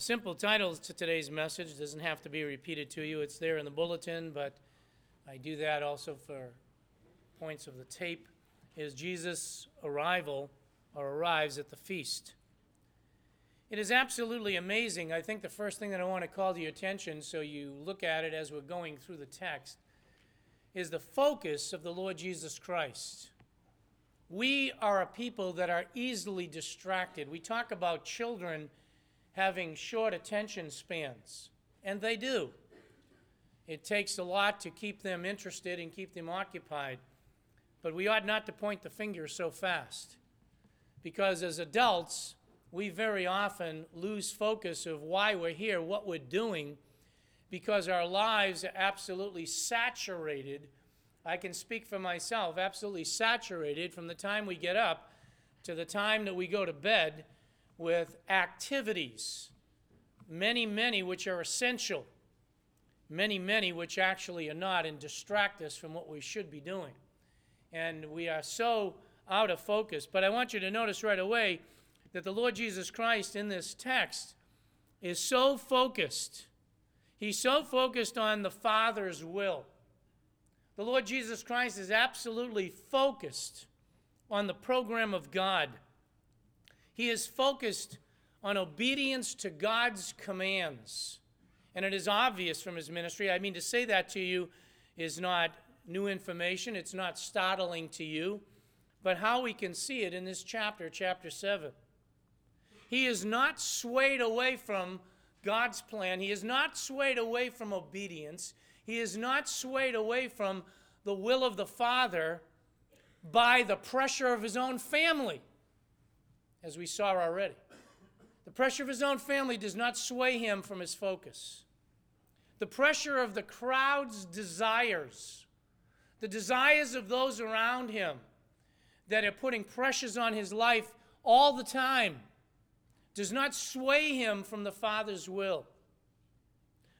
The simple title to today's message doesn't have to be repeated to you. It's there in the bulletin, but I do that also for points of the tape. Is Jesus' arrival or arrives at the feast? It is absolutely amazing. I think the first thing that I want to call to your attention, so you look at it as we're going through the text, is the focus of the Lord Jesus Christ. We are a people that are easily distracted. We talk about children having short attention spans, and they do. It takes a lot to keep them interested and keep them occupied. But we ought not to point the finger so fast. Because as adults, we very often lose focus of why we're here, what we're doing, because our lives are absolutely saturated. I can speak for myself, absolutely saturated from the time we get up to the time that we go to bed with activities, many, many which are essential, many, many which actually are not and distract us from what we should be doing. And we are so out of focus. But I want you to notice right away that the Lord Jesus Christ in this text is so focused. He's so focused on the Father's will. The Lord Jesus Christ is absolutely focused on the program of God. He is focused on obedience to God's commands. And it is obvious from his ministry. I mean, to say that to you is not new information, it's not startling to you, but how we can see it in this chapter, chapter 7. He is not swayed away from God's plan. He is not swayed away from obedience. He is not swayed away from the will of the Father by the pressure of his own family, as we saw already. The pressure of his own family does not sway him from his focus. The pressure of the crowd's desires, the desires of those around him that are putting pressures on his life all the time, does not sway him from the Father's will.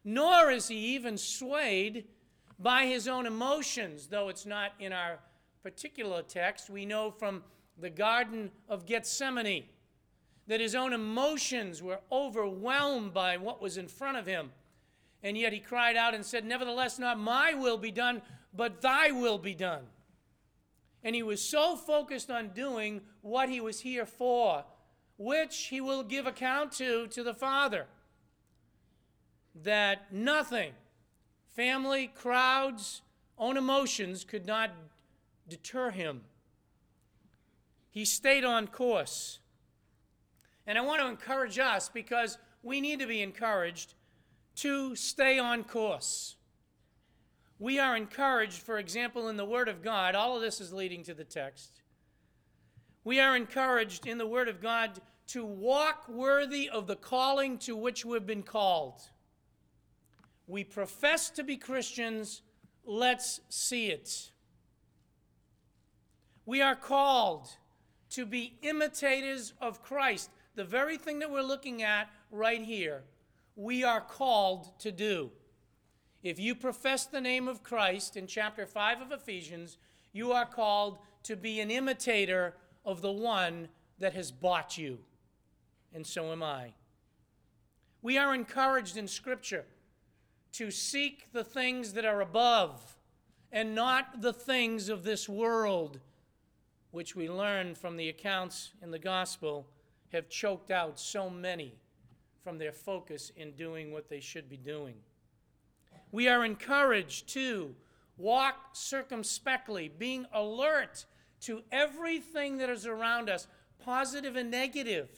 Nor is he even swayed by his own emotions, though it's not in our particular text. We know from the Garden of Gethsemane that his own emotions were overwhelmed by what was in front of him. And yet he cried out and said, Nevertheless, not my will be done, but thy will be done. And he was so focused on doing what he was here for which he will give account to to the Father. That nothing, family, crowds, own emotions could not deter him. He stayed on course. And I want to encourage us because we need to be encouraged to stay on course. We are encouraged, for example, in the Word of God, all of this is leading to the text. We are encouraged in the Word of God to walk worthy of the calling to which we've been called. We profess to be Christians, let's see it. We are called to be imitators of Christ. The very thing that we're looking at right here, we are called to do. If you profess the name of Christ in chapter 5 of Ephesians, you are called to be an imitator of the one that has bought you and so am I. We are encouraged in Scripture to seek the things that are above and not the things of this world, which we learn from the accounts in the gospel have choked out so many from their focus in doing what they should be doing. We are encouraged to walk circumspectly, being alert to everything that is around us, positive and negative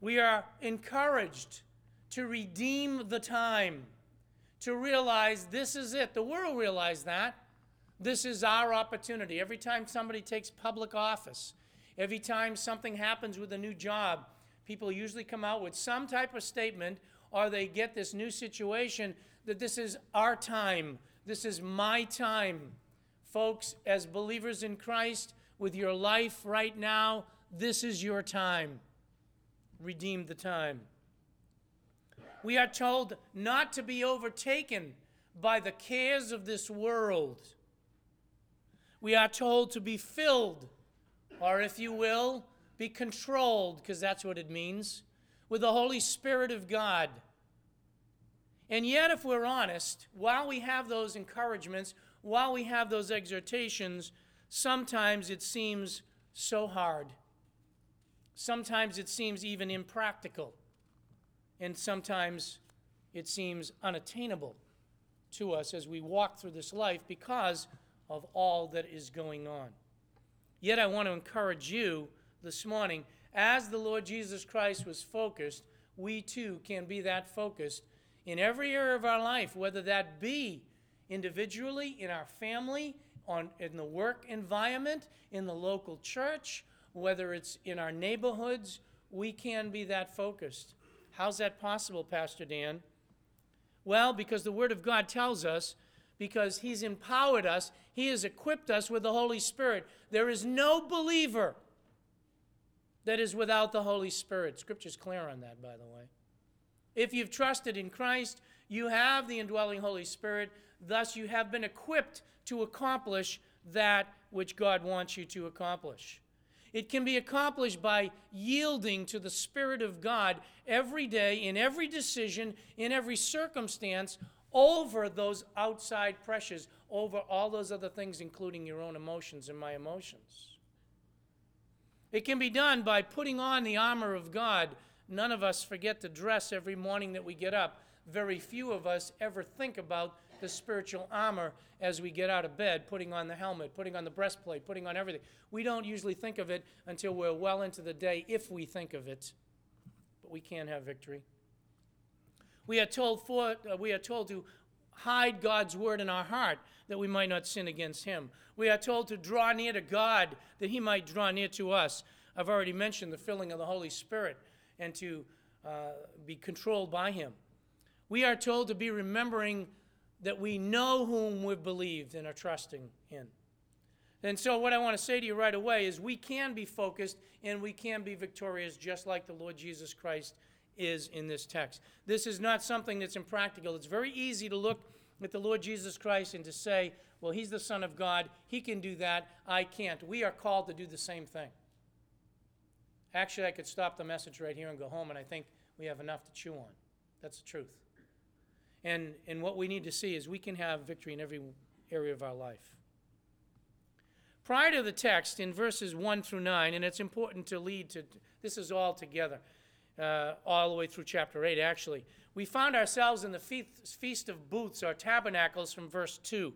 we are encouraged to redeem the time, to realize this is it. The world realized that. This is our opportunity. Every time somebody takes public office, every time something happens with a new job, people usually come out with some type of statement or they get this new situation that this is our time. This is my time. Folks, as believers in Christ, with your life right now, this is your time Redeem the time. We are told not to be overtaken by the cares of this world. We are told to be filled, or if you will, be controlled, because that's what it means. with the Holy Spirit of God. And yet, if we're honest, while we have those encouragements, while we have those exhortations, sometimes it seems so hard. Sometimes it seems even impractical. And sometimes it seems unattainable to us as we walk through this life because of all that is going on. Yet I want to encourage you this morning as the Lord Jesus Christ was focused, we too can be that focused in every area of our life, whether that be individually, in our family, on, in the work environment, in the local church, whether it's in our neighborhoods, we can be that focused. How's that possible, Pastor Dan? Well, because the Word of God tells us, because He's empowered us, He has equipped us with the Holy Spirit. There is no believer that is without the Holy Spirit. Scripture's clear on that, by the way. If you've trusted in Christ, you have the indwelling Holy Spirit. Thus, you have been equipped to accomplish that which God wants you to accomplish. It can be accomplished by yielding to the Spirit of God every day, in every decision, in every circumstance, over those outside pressures, over all those other things, including your own emotions and my emotions. It can be done by putting on the armor of God. None of us forget to dress every morning that we get up. Very few of us ever think about the spiritual armor as we get out of bed, putting on the helmet, putting on the breastplate, putting on everything. We don't usually think of it until we're well into the day, if we think of it. But we can have victory. We are told, for, uh, we are told to hide God's word in our heart that we might not sin against him. We are told to draw near to God that he might draw near to us. I've already mentioned the filling of the Holy Spirit and to uh, be controlled by him. We are told to be remembering that we know whom we've believed and are trusting in. And so, what I want to say to you right away is we can be focused and we can be victorious just like the Lord Jesus Christ is in this text. This is not something that's impractical. It's very easy to look at the Lord Jesus Christ and to say, well, he's the Son of God. He can do that. I can't. We are called to do the same thing. Actually, I could stop the message right here and go home, and I think we have enough to chew on. That's the truth. And, and what we need to see is we can have victory in every area of our life. Prior to the text, in verses 1 through 9, and it's important to lead to this is all together, uh, all the way through chapter 8, actually. We found ourselves in the Feast of Booths or Tabernacles from verse 2.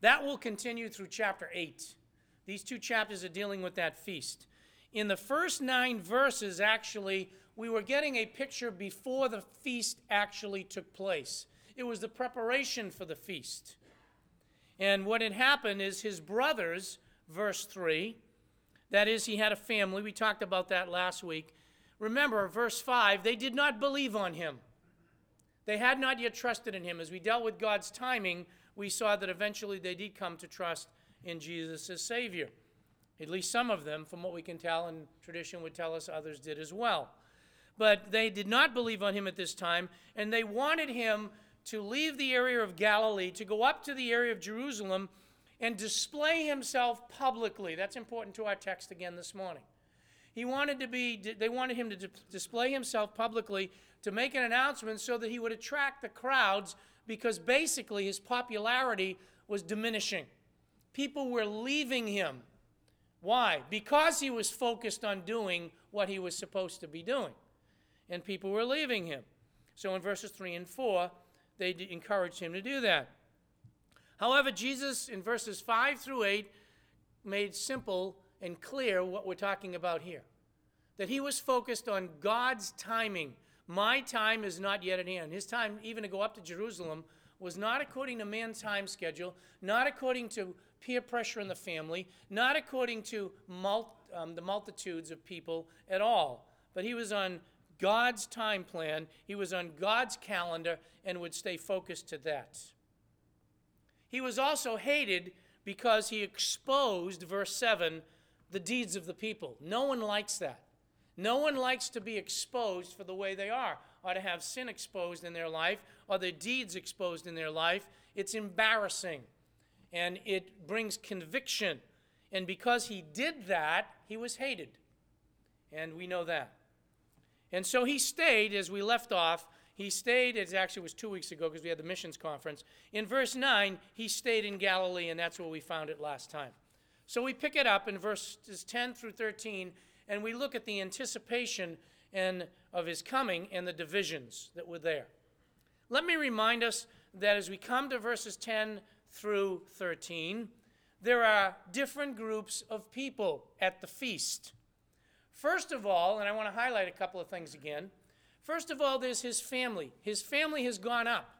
That will continue through chapter 8. These two chapters are dealing with that feast. In the first nine verses, actually, we were getting a picture before the feast actually took place. It was the preparation for the feast. And what had happened is his brothers, verse 3, that is, he had a family. We talked about that last week. Remember, verse 5, they did not believe on him. They had not yet trusted in him. As we dealt with God's timing, we saw that eventually they did come to trust in Jesus as Savior. At least some of them, from what we can tell, and tradition would tell us others did as well. But they did not believe on him at this time, and they wanted him to leave the area of Galilee, to go up to the area of Jerusalem, and display himself publicly. That's important to our text again this morning. He wanted to be, they wanted him to display himself publicly to make an announcement so that he would attract the crowds because basically his popularity was diminishing. People were leaving him. Why? Because he was focused on doing what he was supposed to be doing and people were leaving him. So in verses 3 and 4, they encouraged him to do that. However, Jesus in verses 5 through 8 made simple and clear what we're talking about here. That he was focused on God's timing. My time is not yet at hand. His time, even to go up to Jerusalem, was not according to man's time schedule, not according to peer pressure in the family, not according to mul- um, the multitudes of people at all. But he was on God's time plan, he was on God's calendar, and would stay focused to that. He was also hated because he exposed, verse 7, the deeds of the people. No one likes that. No one likes to be exposed for the way they are, or to have sin exposed in their life, or their deeds exposed in their life. It's embarrassing, and it brings conviction. And because he did that, he was hated. And we know that. And so he stayed as we left off. He stayed, it actually was two weeks ago because we had the missions conference. In verse 9, he stayed in Galilee, and that's where we found it last time. So we pick it up in verses 10 through 13, and we look at the anticipation and of his coming and the divisions that were there. Let me remind us that as we come to verses 10 through 13, there are different groups of people at the feast. First of all, and I want to highlight a couple of things again. First of all, there's his family. His family has gone up.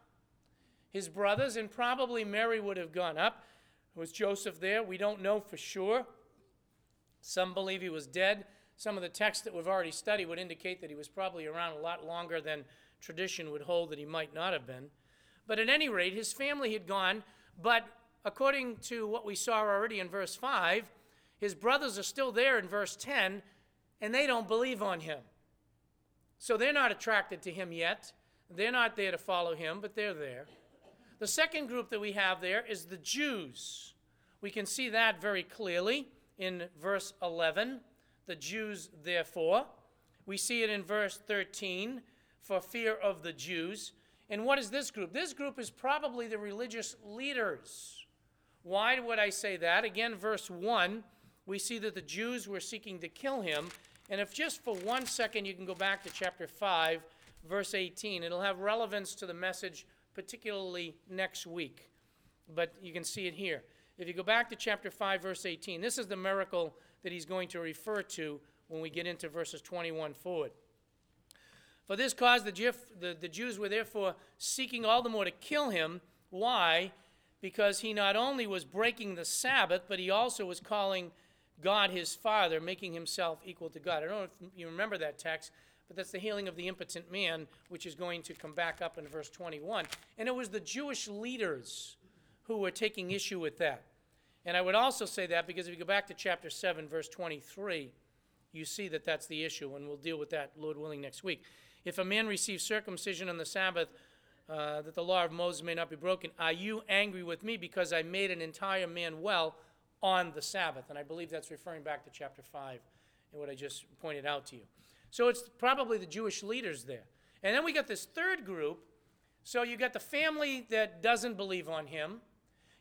His brothers, and probably Mary would have gone up. Was Joseph there? We don't know for sure. Some believe he was dead. Some of the texts that we've already studied would indicate that he was probably around a lot longer than tradition would hold that he might not have been. But at any rate, his family had gone. But according to what we saw already in verse 5, his brothers are still there in verse 10, and they don't believe on him. So they're not attracted to him yet. They're not there to follow him, but they're there. The second group that we have there is the Jews. We can see that very clearly in verse 11. The Jews, therefore. We see it in verse 13 for fear of the Jews. And what is this group? This group is probably the religious leaders. Why would I say that? Again, verse 1, we see that the Jews were seeking to kill him. And if just for one second you can go back to chapter 5, verse 18, it'll have relevance to the message, particularly next week. But you can see it here. If you go back to chapter 5, verse 18, this is the miracle that he's going to refer to when we get into verses 21 forward. For this cause, the, the, the Jews were therefore seeking all the more to kill him. Why? Because he not only was breaking the Sabbath, but he also was calling God his Father, making himself equal to God. I don't know if you remember that text, but that's the healing of the impotent man, which is going to come back up in verse 21. And it was the Jewish leaders who were taking issue with that. And I would also say that because if you go back to chapter 7, verse 23, you see that that's the issue, and we'll deal with that, Lord willing, next week. If a man receives circumcision on the Sabbath, uh, that the law of Moses may not be broken, are you angry with me because I made an entire man well on the Sabbath? And I believe that's referring back to chapter 5 and what I just pointed out to you. So it's probably the Jewish leaders there. And then we got this third group. So you got the family that doesn't believe on him.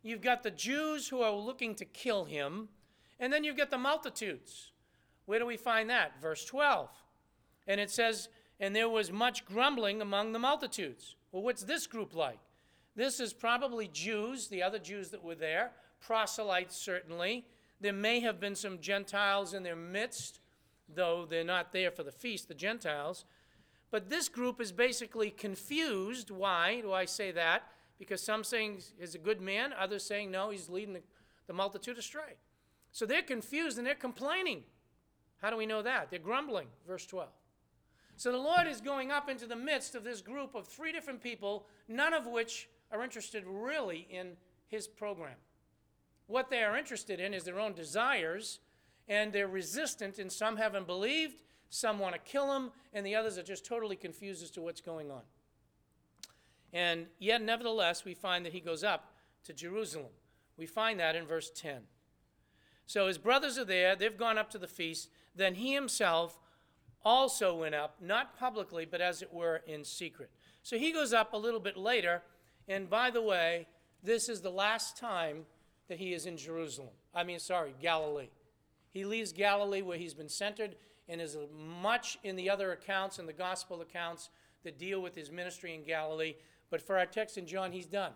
You've got the Jews who are looking to kill him. And then you've got the multitudes. Where do we find that? Verse 12. And it says, and there was much grumbling among the multitudes. Well, what's this group like? This is probably Jews, the other Jews that were there, proselytes certainly. There may have been some Gentiles in their midst, though they're not there for the feast, the Gentiles. But this group is basically confused. Why do I say that? Because some saying he's a good man, others saying no, he's leading the, the multitude astray. So they're confused and they're complaining. How do we know that? They're grumbling, verse 12. So the Lord is going up into the midst of this group of three different people, none of which are interested really in his program. What they are interested in is their own desires, and they're resistant, and some haven't believed, some want to kill him, and the others are just totally confused as to what's going on. And yet, nevertheless, we find that he goes up to Jerusalem. We find that in verse 10. So his brothers are there, they've gone up to the feast. Then he himself also went up, not publicly, but as it were in secret. So he goes up a little bit later, and by the way, this is the last time that he is in Jerusalem. I mean, sorry, Galilee. He leaves Galilee where he's been centered, and is much in the other accounts, and the gospel accounts, that deal with his ministry in Galilee. But for our text in John, he's done.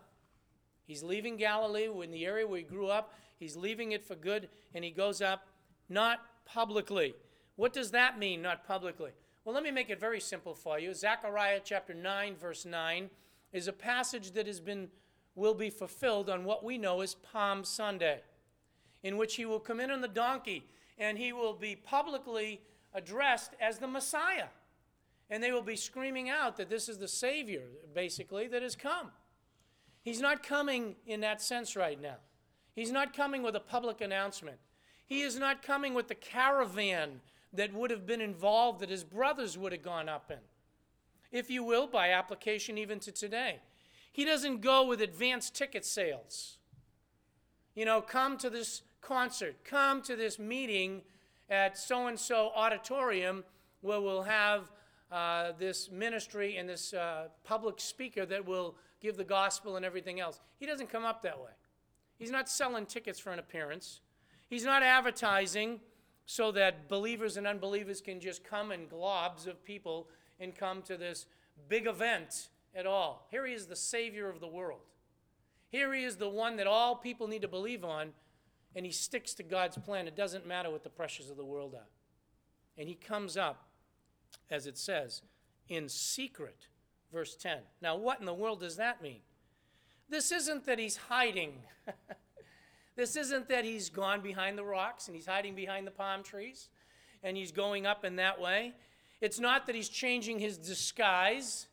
He's leaving Galilee, in the area where he grew up. He's leaving it for good, and he goes up not publicly. What does that mean, not publicly? Well, let me make it very simple for you. Zechariah chapter 9, verse 9 is a passage that has been will be fulfilled on what we know as Palm Sunday, in which he will come in on the donkey and he will be publicly addressed as the Messiah. And they will be screaming out that this is the Savior, basically, that has come. He's not coming in that sense right now. He's not coming with a public announcement. He is not coming with the caravan that would have been involved that his brothers would have gone up in, if you will, by application even to today. He doesn't go with advanced ticket sales. You know, come to this concert, come to this meeting at so and so auditorium where we'll have uh, this ministry and this uh, public speaker that will give the gospel and everything else. He doesn't come up that way. He's not selling tickets for an appearance. He's not advertising so that believers and unbelievers can just come in globs of people and come to this big event at all. Here he is, the Savior of the world. Here he is, the one that all people need to believe on, and he sticks to God's plan. It doesn't matter what the pressures of the world are. And he comes up, as it says, in secret, verse 10. Now, what in the world does that mean? This isn't that he's hiding. This isn't that he's gone behind the rocks and he's hiding behind the palm trees and he's going up in that way. It's not that he's changing his disguise,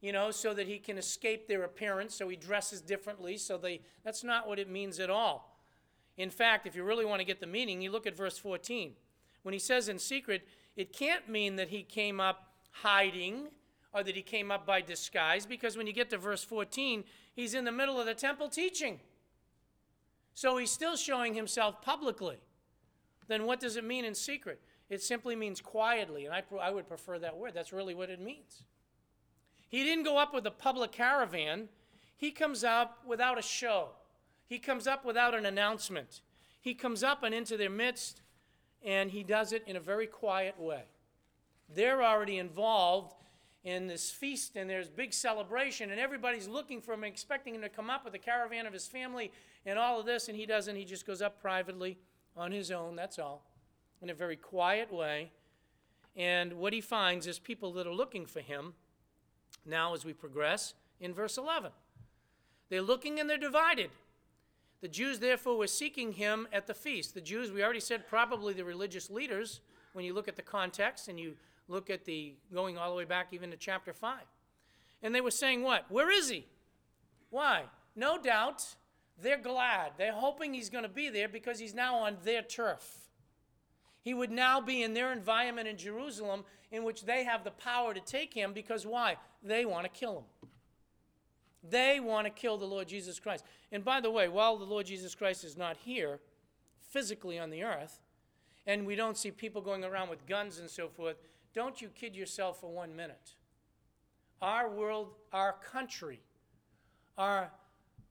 you know, so that he can escape their appearance, so he dresses differently, so they that's not what it means at all. In fact, if you really want to get the meaning, you look at verse 14. When he says in secret, it can't mean that he came up hiding or that he came up by disguise, because when you get to verse 14, he's in the middle of the temple teaching. So he's still showing himself publicly. Then what does it mean in secret? It simply means quietly, and I, I would prefer that word. That's really what it means. He didn't go up with a public caravan, he comes up without a show, he comes up without an announcement. He comes up and into their midst, and he does it in a very quiet way. They're already involved in this feast and there's big celebration and everybody's looking for him expecting him to come up with a caravan of his family and all of this and he doesn't he just goes up privately on his own that's all in a very quiet way and what he finds is people that are looking for him now as we progress in verse 11 they're looking and they're divided the jews therefore were seeking him at the feast the jews we already said probably the religious leaders when you look at the context and you look at the going all the way back even to chapter 5. And they were saying, What? Where is he? Why? No doubt they're glad. They're hoping he's going to be there because he's now on their turf. He would now be in their environment in Jerusalem in which they have the power to take him because why? They want to kill him. They want to kill the Lord Jesus Christ. And by the way, while the Lord Jesus Christ is not here physically on the earth, and we don't see people going around with guns and so forth, don't you kid yourself for one minute. Our world, our country, our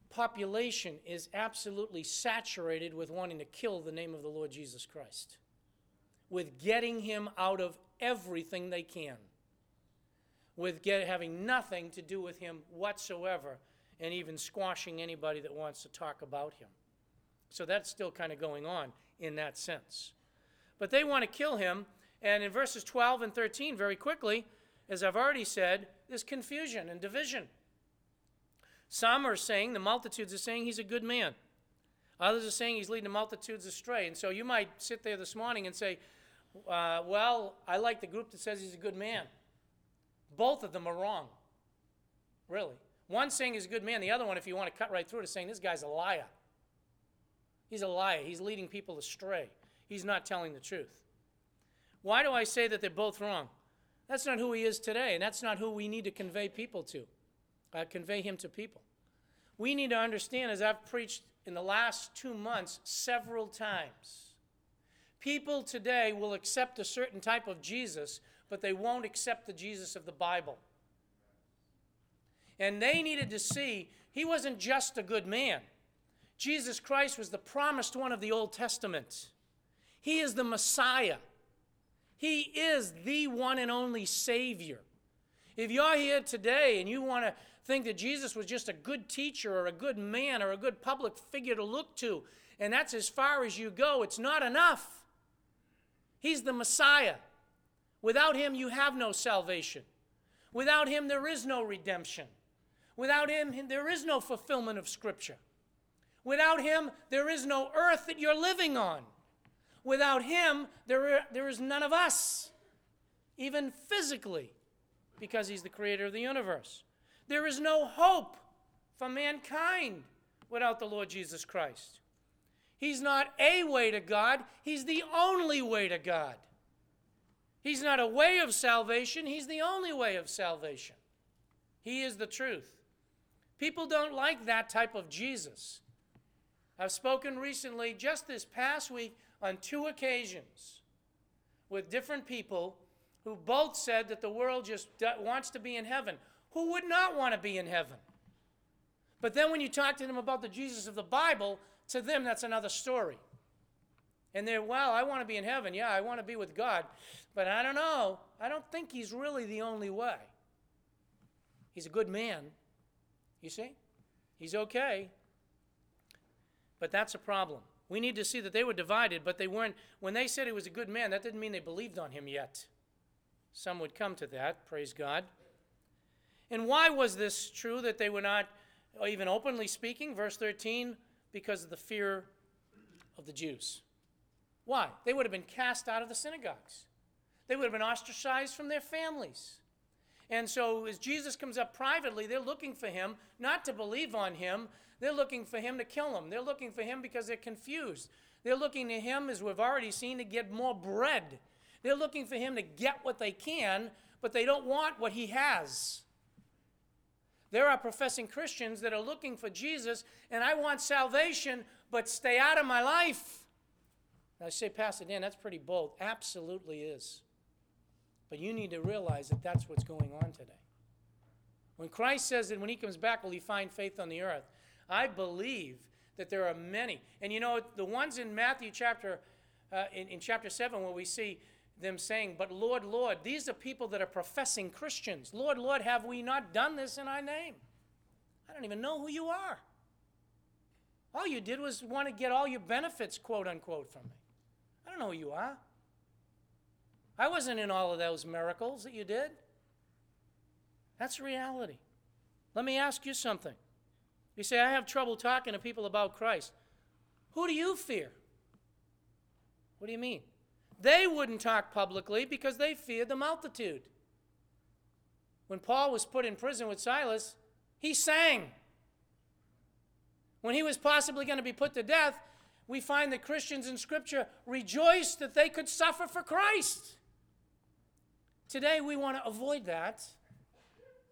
population is absolutely saturated with wanting to kill the name of the Lord Jesus Christ, with getting him out of everything they can, with get, having nothing to do with him whatsoever, and even squashing anybody that wants to talk about him. So that's still kind of going on in that sense. But they want to kill him and in verses 12 and 13, very quickly, as I've already said, there's confusion and division. Some are saying, the multitudes are saying he's a good man. Others are saying he's leading the multitudes astray. And so you might sit there this morning and say, uh, well, I like the group that says he's a good man. Both of them are wrong. Really. One saying he's a good man, the other one, if you want to cut right through it, is saying this guy's a liar. He's a liar. He's leading people astray. He's not telling the truth. Why do I say that they're both wrong? That's not who he is today, and that's not who we need to convey people to, uh, convey him to people. We need to understand, as I've preached in the last two months several times, people today will accept a certain type of Jesus, but they won't accept the Jesus of the Bible. And they needed to see he wasn't just a good man. Jesus Christ was the promised one of the Old Testament. He is the Messiah. He is the one and only Savior. If you're here today and you want to think that Jesus was just a good teacher or a good man or a good public figure to look to, and that's as far as you go, it's not enough. He's the Messiah. Without him, you have no salvation. Without him, there is no redemption. Without him, there is no fulfillment of Scripture. Without him, there is no earth that you're living on. Without him, there, there is none of us, even physically, because he's the creator of the universe. There is no hope for mankind without the Lord Jesus Christ. He's not a way to God, he's the only way to God. He's not a way of salvation, he's the only way of salvation. He is the truth. People don't like that type of Jesus. I've spoken recently, just this past week, on two occasions with different people who both said that the world just wants to be in heaven. Who would not want to be in heaven? But then when you talk to them about the Jesus of the Bible, to them that's another story. And they're, well, I want to be in heaven. Yeah, I want to be with God. But I don't know. I don't think he's really the only way. He's a good man. You see? He's okay. But that's a problem. We need to see that they were divided, but they weren't. When they said he was a good man, that didn't mean they believed on him yet. Some would come to that, praise God. And why was this true that they were not even openly speaking? Verse 13, because of the fear of the Jews. Why? They would have been cast out of the synagogues, they would have been ostracized from their families. And so, as Jesus comes up privately, they're looking for him not to believe on him, they're looking for him to kill him. They're looking for him because they're confused. They're looking to him, as we've already seen, to get more bread. They're looking for him to get what they can, but they don't want what he has. There are professing Christians that are looking for Jesus, and I want salvation, but stay out of my life. I say, Pastor Dan, that's pretty bold. Absolutely is. But you need to realize that that's what's going on today. When Christ says that when he comes back, will he find faith on the earth? I believe that there are many. And you know, the ones in Matthew chapter, uh, in, in chapter 7, where we see them saying, But Lord, Lord, these are people that are professing Christians. Lord, Lord, have we not done this in our name? I don't even know who you are. All you did was want to get all your benefits, quote unquote, from me. I don't know who you are. I wasn't in all of those miracles that you did. That's reality. Let me ask you something. You say, I have trouble talking to people about Christ. Who do you fear? What do you mean? They wouldn't talk publicly because they feared the multitude. When Paul was put in prison with Silas, he sang. When he was possibly going to be put to death, we find that Christians in Scripture rejoiced that they could suffer for Christ. Today, we want to avoid that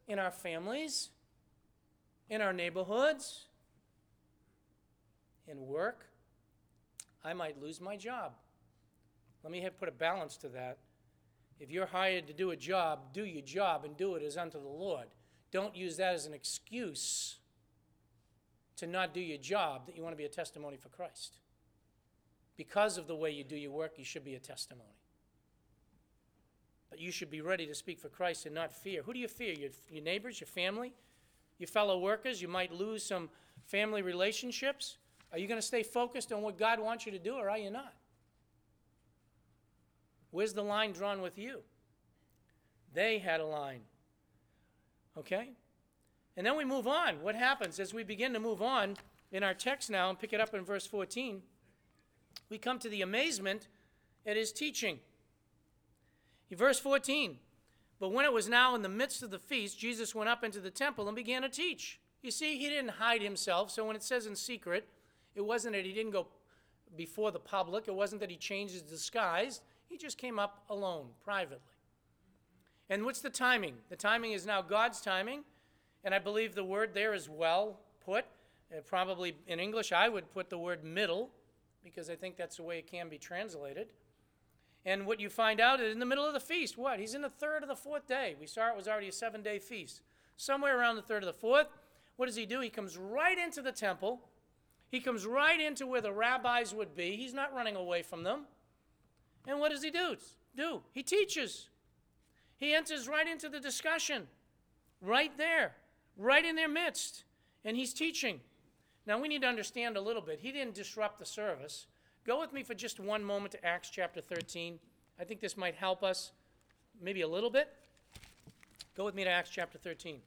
in our families, in our neighborhoods, in work. I might lose my job. Let me put a balance to that. If you're hired to do a job, do your job and do it as unto the Lord. Don't use that as an excuse to not do your job that you want to be a testimony for Christ. Because of the way you do your work, you should be a testimony. But you should be ready to speak for Christ and not fear. Who do you fear? Your, your neighbors, your family, your fellow workers? You might lose some family relationships. Are you going to stay focused on what God wants you to do, or are you not? Where's the line drawn with you? They had a line. Okay? And then we move on. What happens as we begin to move on in our text now and pick it up in verse 14? We come to the amazement at his teaching. In verse 14, but when it was now in the midst of the feast, Jesus went up into the temple and began to teach. You see, he didn't hide himself. So when it says in secret, it wasn't that he didn't go before the public, it wasn't that he changed his disguise. He just came up alone, privately. And what's the timing? The timing is now God's timing, and I believe the word there is well put. Uh, probably in English, I would put the word middle, because I think that's the way it can be translated. And what you find out is in the middle of the feast, what? He's in the third or the fourth day. We saw it was already a seven day feast. Somewhere around the third or the fourth, what does he do? He comes right into the temple. He comes right into where the rabbis would be. He's not running away from them. And what does he do? Do he teaches? He enters right into the discussion, right there, right in their midst, and he's teaching. Now we need to understand a little bit. He didn't disrupt the service. Go with me for just one moment to Acts chapter 13. I think this might help us maybe a little bit. Go with me to Acts chapter 13.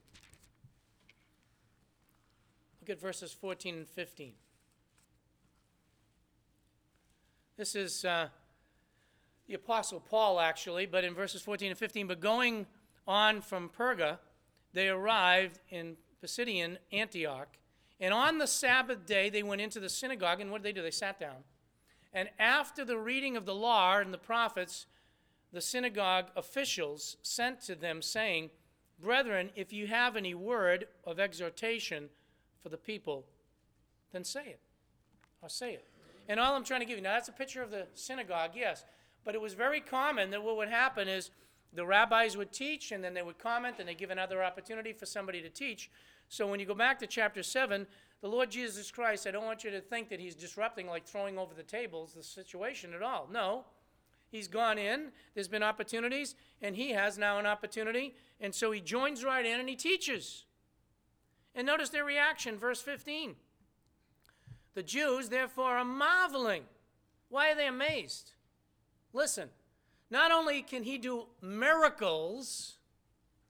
Look at verses 14 and 15. This is uh, the Apostle Paul, actually, but in verses 14 and 15. But going on from Perga, they arrived in Pisidian Antioch. And on the Sabbath day, they went into the synagogue, and what did they do? They sat down. And after the reading of the law and the prophets, the synagogue officials sent to them, saying, Brethren, if you have any word of exhortation for the people, then say it. Or say it. And all I'm trying to give you now, that's a picture of the synagogue, yes. But it was very common that what would happen is the rabbis would teach, and then they would comment, and they give another opportunity for somebody to teach. So when you go back to chapter 7, the Lord Jesus Christ, I don't want you to think that he's disrupting, like throwing over the tables, the situation at all. No. He's gone in, there's been opportunities, and he has now an opportunity, and so he joins right in and he teaches. And notice their reaction, verse 15. The Jews, therefore, are marveling. Why are they amazed? Listen, not only can he do miracles,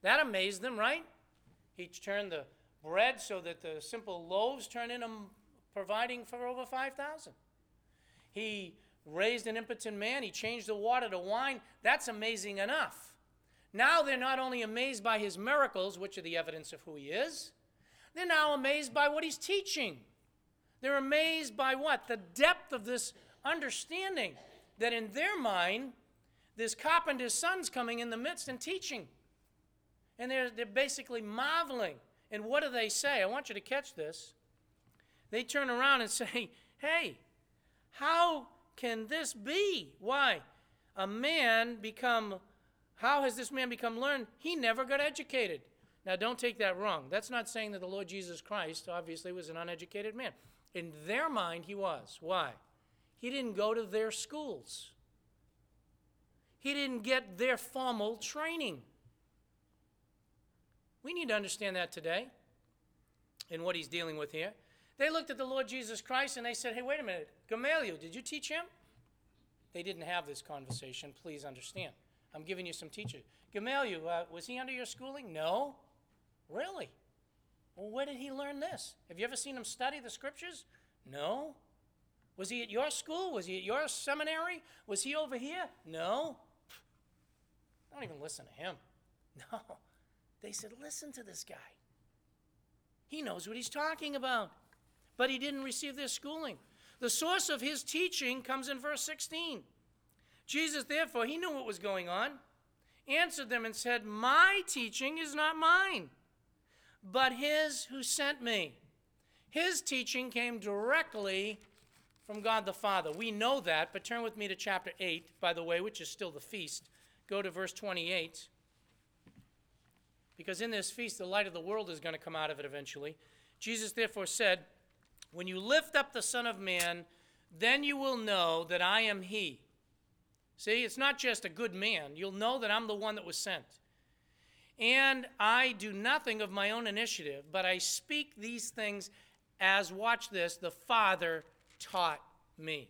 that amazed them, right? He turned the bread so that the simple loaves turn into providing for over 5,000. He raised an impotent man, he changed the water to wine. That's amazing enough. Now they're not only amazed by his miracles, which are the evidence of who he is, they're now amazed by what he's teaching. They're amazed by what? The depth of this understanding that in their mind, this carpenter's son's coming in the midst and teaching. And they're, they're basically marveling. And what do they say? I want you to catch this. They turn around and say, Hey, how can this be? Why? A man become, how has this man become learned? He never got educated. Now, don't take that wrong. That's not saying that the Lord Jesus Christ obviously was an uneducated man. In their mind, he was. Why? He didn't go to their schools, he didn't get their formal training. We need to understand that today in what he's dealing with here. They looked at the Lord Jesus Christ and they said, Hey, wait a minute, Gamaliel, did you teach him? They didn't have this conversation, please understand. I'm giving you some teachers. Gamaliel, uh, was he under your schooling? No. Really? Well, where did he learn this? Have you ever seen him study the scriptures? No. Was he at your school? Was he at your seminary? Was he over here? No. Don't even listen to him. No. They said, listen to this guy. He knows what he's talking about. But he didn't receive this schooling. The source of his teaching comes in verse 16. Jesus, therefore, he knew what was going on, answered them and said, My teaching is not mine but his who sent me. His teaching came directly from God the Father. We know that, but turn with me to chapter 8, by the way, which is still the feast. Go to verse 28. Because in this feast, the light of the world is going to come out of it eventually. Jesus therefore said, When you lift up the Son of Man, then you will know that I am He. See, it's not just a good man. You'll know that I'm the one that was sent. And I do nothing of my own initiative, but I speak these things as, watch this, the Father taught me.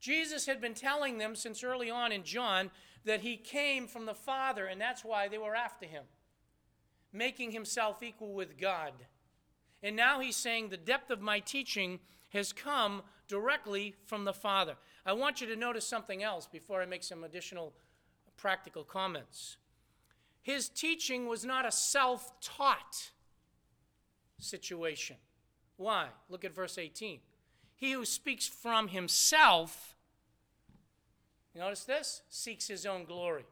Jesus had been telling them since early on in John that he came from the Father, and that's why they were after him, making himself equal with God. And now he's saying the depth of my teaching has come directly from the Father. I want you to notice something else before I make some additional practical comments. His teaching was not a self taught situation. Why? Look at verse 18. He who speaks from himself, notice this, seeks his own glory.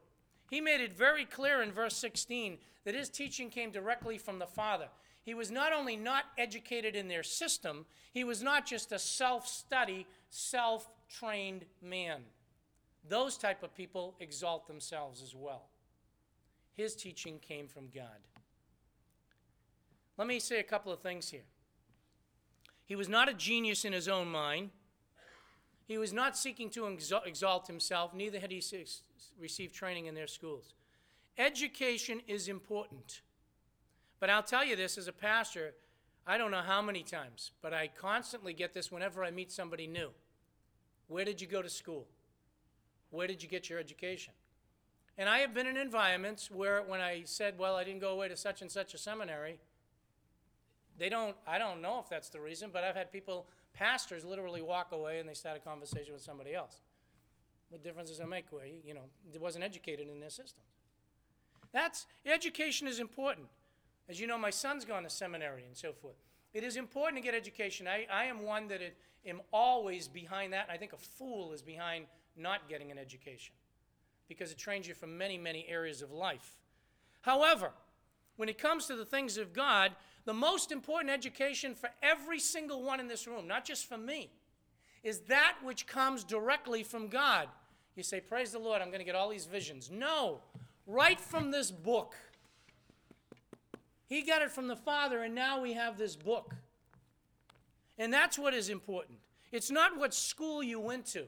He made it very clear in verse 16 that his teaching came directly from the Father. He was not only not educated in their system, he was not just a self study, self trained man. Those type of people exalt themselves as well. His teaching came from God. Let me say a couple of things here. He was not a genius in his own mind. He was not seeking to exalt himself, neither had he received training in their schools. Education is important. But I'll tell you this as a pastor, I don't know how many times, but I constantly get this whenever I meet somebody new. Where did you go to school? Where did you get your education? And I have been in environments where when I said, well, I didn't go away to such and such a seminary, they don't, I don't know if that's the reason, but I've had people, pastors, literally walk away and they start a conversation with somebody else. What difference does it make? Where, you know, they wasn't educated in their system. That's, education is important. As you know, my son's gone to seminary and so forth. It is important to get education. I, I am one that it, am always behind that, and I think a fool is behind not getting an education because it trains you for many, many areas of life. However, when it comes to the things of God, the most important education for every single one in this room, not just for me, is that which comes directly from God. You say, Praise the Lord, I'm going to get all these visions. No. Right from this book. He got it from the Father, and now we have this book. And that's what is important. It's not what school you went to,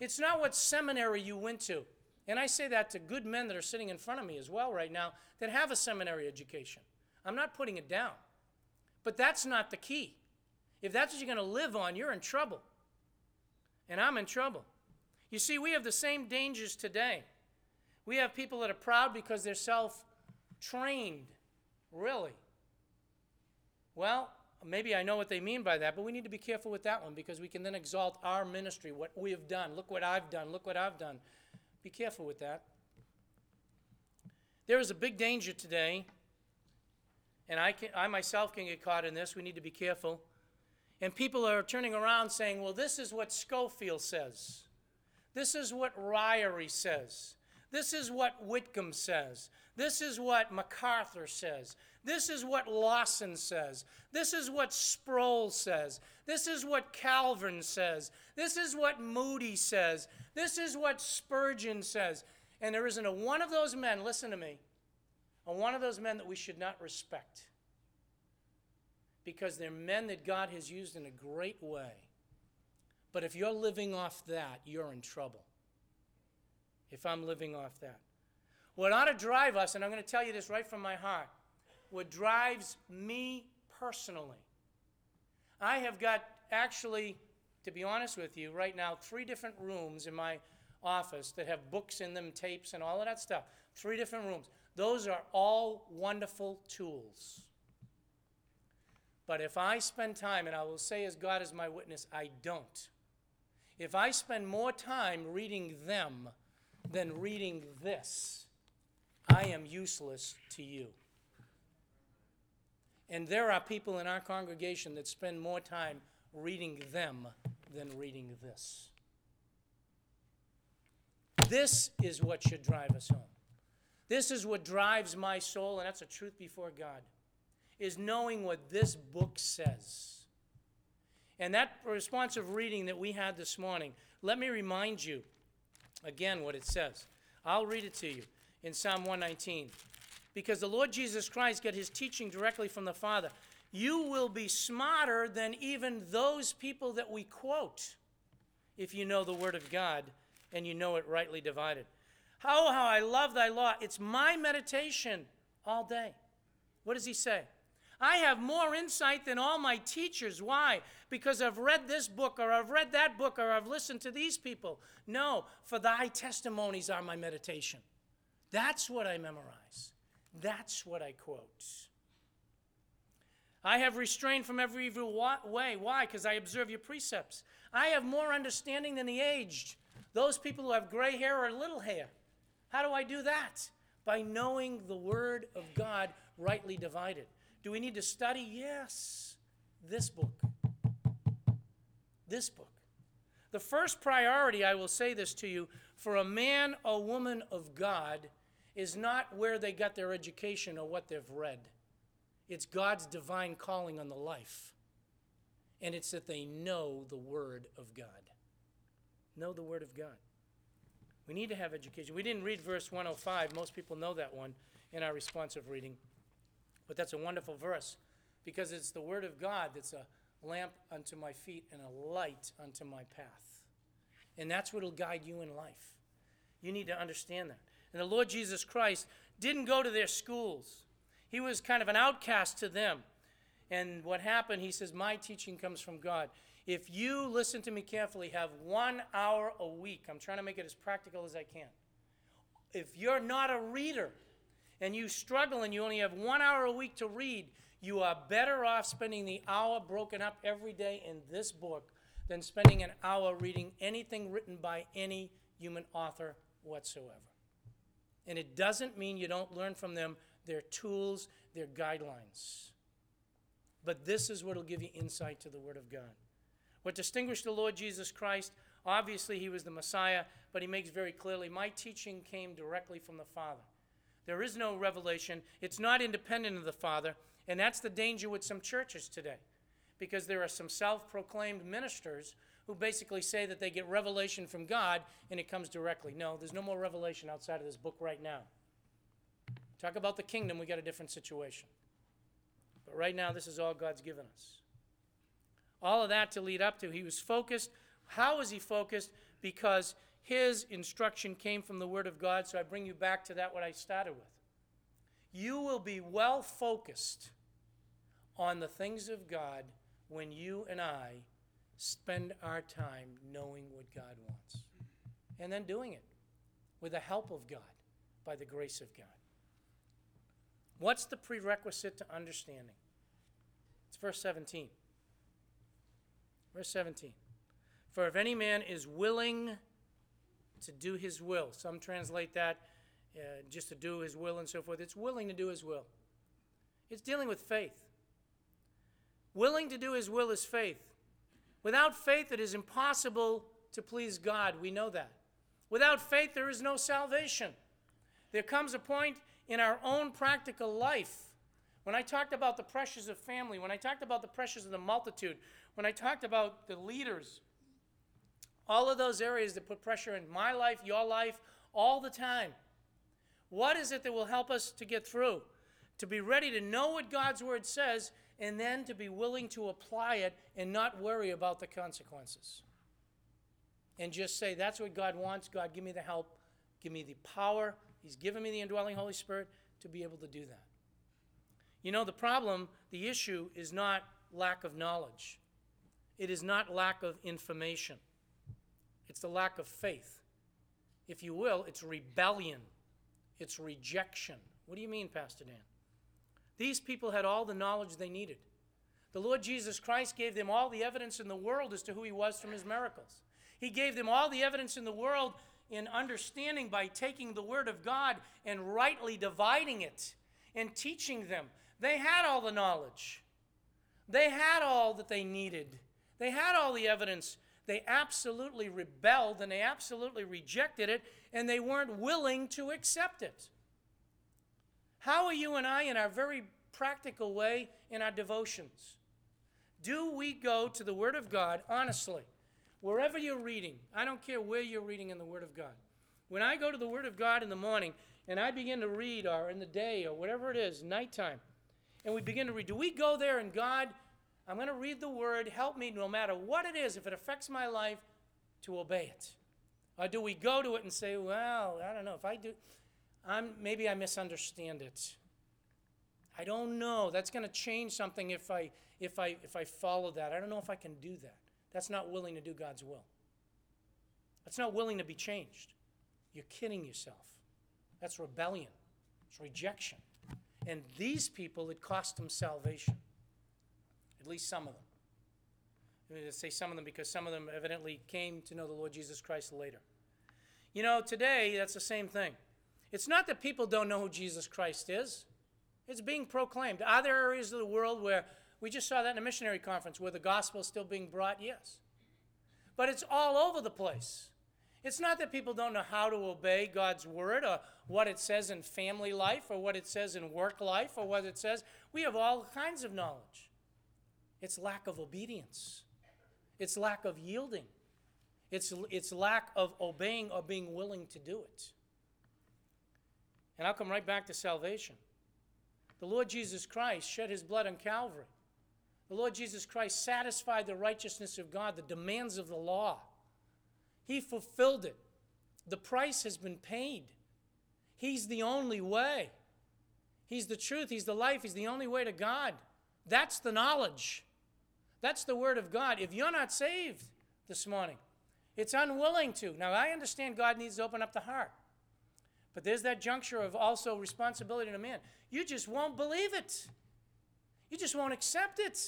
it's not what seminary you went to. And I say that to good men that are sitting in front of me as well right now that have a seminary education. I'm not putting it down. But that's not the key. If that's what you're going to live on, you're in trouble. And I'm in trouble. You see, we have the same dangers today. We have people that are proud because they're self trained. Really? Well, maybe I know what they mean by that, but we need to be careful with that one because we can then exalt our ministry, what we have done. Look what I've done. Look what I've done. Be careful with that. There is a big danger today, and I, can, I myself can get caught in this. We need to be careful. And people are turning around saying, well, this is what Scofield says. This is what Ryrie says. This is what Whitcomb says. This is what MacArthur says. This is what Lawson says. This is what Sproul says. This is what Calvin says. This is what Moody says. This is what Spurgeon says. And there isn't a one of those men, listen to me, a one of those men that we should not respect. Because they're men that God has used in a great way. But if you're living off that, you're in trouble. If I'm living off that. What ought to drive us, and I'm going to tell you this right from my heart, what drives me personally. I have got actually, to be honest with you, right now, three different rooms in my office that have books in them, tapes, and all of that stuff. Three different rooms. Those are all wonderful tools. But if I spend time, and I will say as God is my witness, I don't. If I spend more time reading them than reading this, I am useless to you. And there are people in our congregation that spend more time reading them than reading this. This is what should drive us home. This is what drives my soul, and that's a truth before God, is knowing what this book says. And that responsive reading that we had this morning, let me remind you again what it says. I'll read it to you in Psalm 119 because the Lord Jesus Christ got his teaching directly from the Father. You will be smarter than even those people that we quote if you know the Word of God and you know it rightly divided. How, how I love thy law. It's my meditation all day. What does he say? I have more insight than all my teachers. Why? Because I've read this book or I've read that book or I've listened to these people. No, for thy testimonies are my meditation. That's what I memorize. That's what I quote. I have restrained from every evil way. Why? Because I observe your precepts. I have more understanding than the aged, those people who have gray hair or little hair. How do I do that? By knowing the Word of God rightly divided. Do we need to study? Yes. This book. This book. The first priority, I will say this to you, for a man or woman of God is not where they got their education or what they've read. It's God's divine calling on the life. And it's that they know the Word of God. Know the Word of God. We need to have education. We didn't read verse 105. Most people know that one in our responsive reading. But that's a wonderful verse because it's the Word of God that's a lamp unto my feet and a light unto my path. And that's what will guide you in life. You need to understand that. And the Lord Jesus Christ didn't go to their schools, he was kind of an outcast to them. And what happened, he says, My teaching comes from God. If you listen to me carefully, have one hour a week, I'm trying to make it as practical as I can. If you're not a reader and you struggle and you only have one hour a week to read, you are better off spending the hour broken up every day in this book than spending an hour reading anything written by any human author whatsoever. And it doesn't mean you don't learn from them their tools, their guidelines. But this is what will give you insight to the Word of God. What distinguished the Lord Jesus Christ, obviously, he was the Messiah, but he makes very clearly my teaching came directly from the Father. There is no revelation, it's not independent of the Father, and that's the danger with some churches today. Because there are some self proclaimed ministers who basically say that they get revelation from God and it comes directly. No, there's no more revelation outside of this book right now. Talk about the kingdom, we got a different situation. But right now, this is all God's given us. All of that to lead up to. He was focused. How was he focused? Because his instruction came from the Word of God. So I bring you back to that, what I started with. You will be well focused on the things of God when you and I spend our time knowing what God wants and then doing it with the help of God, by the grace of God. What's the prerequisite to understanding? It's verse 17. Verse 17. For if any man is willing to do his will, some translate that uh, just to do his will and so forth, it's willing to do his will. It's dealing with faith. Willing to do his will is faith. Without faith, it is impossible to please God. We know that. Without faith, there is no salvation. There comes a point in our own practical life. When I talked about the pressures of family, when I talked about the pressures of the multitude, when I talked about the leaders, all of those areas that put pressure in my life, your life, all the time. What is it that will help us to get through? To be ready to know what God's word says and then to be willing to apply it and not worry about the consequences. And just say, That's what God wants. God, give me the help, give me the power. He's given me the indwelling Holy Spirit to be able to do that. You know, the problem, the issue is not lack of knowledge, it is not lack of information, it's the lack of faith. If you will, it's rebellion, it's rejection. What do you mean, Pastor Dan? These people had all the knowledge they needed. The Lord Jesus Christ gave them all the evidence in the world as to who he was from his miracles. He gave them all the evidence in the world in understanding by taking the Word of God and rightly dividing it and teaching them. They had all the knowledge, they had all that they needed, they had all the evidence. They absolutely rebelled and they absolutely rejected it, and they weren't willing to accept it. How are you and I, in our very practical way, in our devotions? Do we go to the Word of God honestly? Wherever you're reading, I don't care where you're reading in the Word of God. When I go to the Word of God in the morning and I begin to read, or in the day, or whatever it is, nighttime, and we begin to read, do we go there and God, I'm going to read the Word, help me no matter what it is, if it affects my life, to obey it? Or do we go to it and say, well, I don't know, if I do, I'm, maybe I misunderstand it. I don't know. That's going to change something if I, if, I, if I follow that. I don't know if I can do that. That's not willing to do God's will. That's not willing to be changed. You're kidding yourself. That's rebellion, it's rejection. And these people, it cost them salvation. At least some of them. I'm going to say some of them because some of them evidently came to know the Lord Jesus Christ later. You know, today, that's the same thing. It's not that people don't know who Jesus Christ is, it's being proclaimed. Are there areas of the world where we just saw that in a missionary conference where the gospel is still being brought? Yes. But it's all over the place. It's not that people don't know how to obey God's word or what it says in family life or what it says in work life or what it says. We have all kinds of knowledge. It's lack of obedience, it's lack of yielding, it's, it's lack of obeying or being willing to do it. And I'll come right back to salvation. The Lord Jesus Christ shed his blood on Calvary. The Lord Jesus Christ satisfied the righteousness of God, the demands of the law. He fulfilled it. The price has been paid. He's the only way. He's the truth. He's the life. He's the only way to God. That's the knowledge. That's the Word of God. If you're not saved this morning, it's unwilling to. Now, I understand God needs to open up the heart. But there's that juncture of also responsibility to a man. You just won't believe it. You just won't accept it.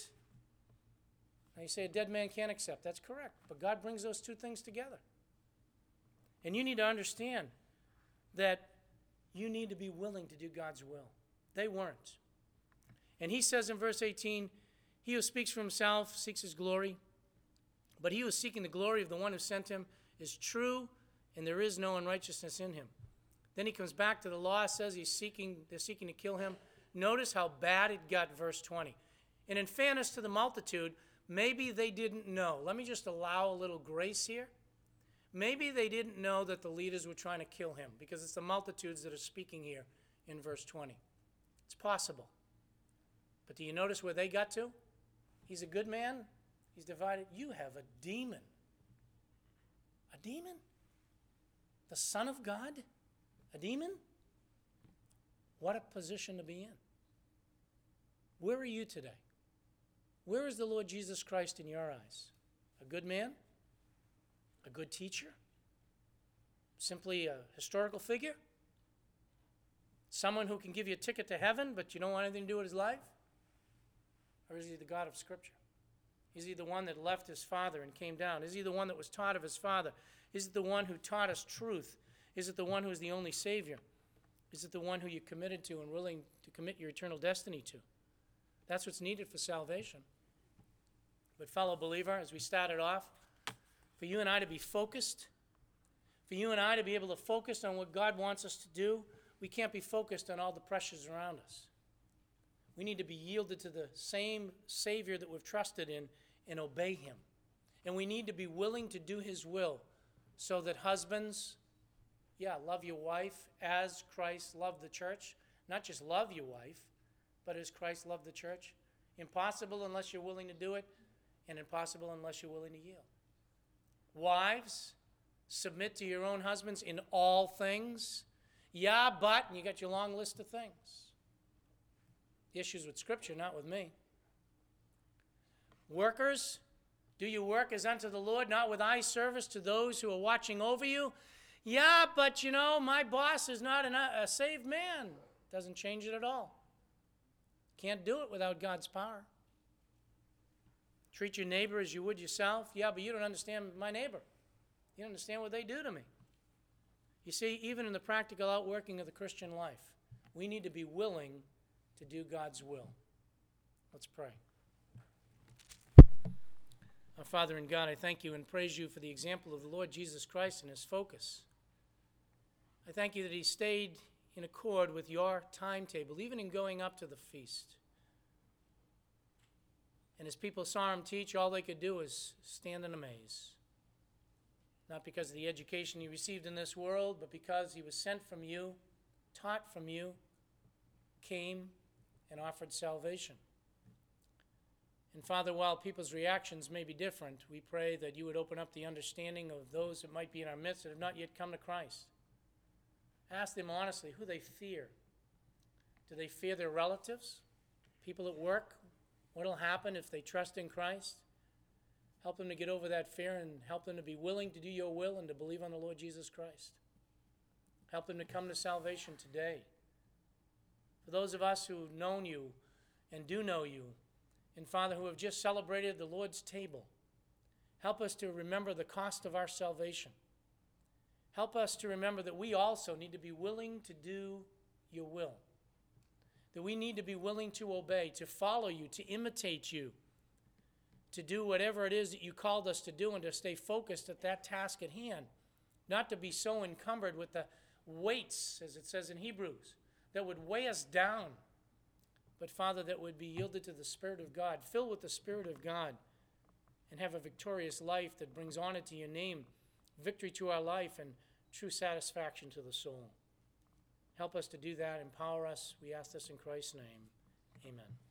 Now you say a dead man can't accept. That's correct. But God brings those two things together. And you need to understand that you need to be willing to do God's will. They weren't. And he says in verse 18, He who speaks for himself seeks his glory, but he who is seeking the glory of the one who sent him is true, and there is no unrighteousness in him. Then he comes back to the law, says he's seeking, they're seeking to kill him. Notice how bad it got, verse 20. And in fairness to the multitude, maybe they didn't know. Let me just allow a little grace here. Maybe they didn't know that the leaders were trying to kill him because it's the multitudes that are speaking here in verse 20. It's possible. But do you notice where they got to? He's a good man. He's divided. You have a demon. A demon? The Son of God? A demon? What a position to be in. Where are you today? Where is the Lord Jesus Christ in your eyes? A good man? A good teacher? Simply a historical figure? Someone who can give you a ticket to heaven, but you don't want anything to do with his life? Or is he the God of Scripture? Is he the one that left his father and came down? Is he the one that was taught of his father? Is it the one who taught us truth? Is it the one who is the only Savior? Is it the one who you're committed to and willing to commit your eternal destiny to? That's what's needed for salvation. But, fellow believer, as we started off, for you and I to be focused, for you and I to be able to focus on what God wants us to do, we can't be focused on all the pressures around us. We need to be yielded to the same Savior that we've trusted in and obey Him. And we need to be willing to do His will so that husbands, yeah, love your wife as Christ loved the church. Not just love your wife, but as Christ loved the church. Impossible unless you're willing to do it, and impossible unless you're willing to yield. Wives, submit to your own husbands in all things. Yeah, but, and you got your long list of things. Issue's with Scripture, not with me. Workers, do you work as unto the Lord, not with eye service to those who are watching over you? Yeah, but you know, my boss is not an, a saved man. Doesn't change it at all. Can't do it without God's power. Treat your neighbor as you would yourself. Yeah, but you don't understand my neighbor. You don't understand what they do to me. You see, even in the practical outworking of the Christian life, we need to be willing to do God's will. Let's pray. Our Father in God, I thank you and praise you for the example of the Lord Jesus Christ and his focus. I thank you that he stayed in accord with your timetable, even in going up to the feast. And as people saw him teach, all they could do was stand in amaze. Not because of the education he received in this world, but because he was sent from you, taught from you, came and offered salvation. And Father, while people's reactions may be different, we pray that you would open up the understanding of those that might be in our midst that have not yet come to Christ. Ask them honestly who they fear. Do they fear their relatives, people at work? What will happen if they trust in Christ? Help them to get over that fear and help them to be willing to do your will and to believe on the Lord Jesus Christ. Help them to come to salvation today. For those of us who've known you and do know you, and Father, who have just celebrated the Lord's table, help us to remember the cost of our salvation. Help us to remember that we also need to be willing to do your will, that we need to be willing to obey, to follow you, to imitate you, to do whatever it is that you called us to do, and to stay focused at that task at hand, not to be so encumbered with the weights, as it says in Hebrews, that would weigh us down, but Father, that would be yielded to the Spirit of God, filled with the Spirit of God, and have a victorious life that brings honor to your name, victory to our life, and true satisfaction to the soul. Help us to do that. Empower us. We ask this in Christ's name. Amen.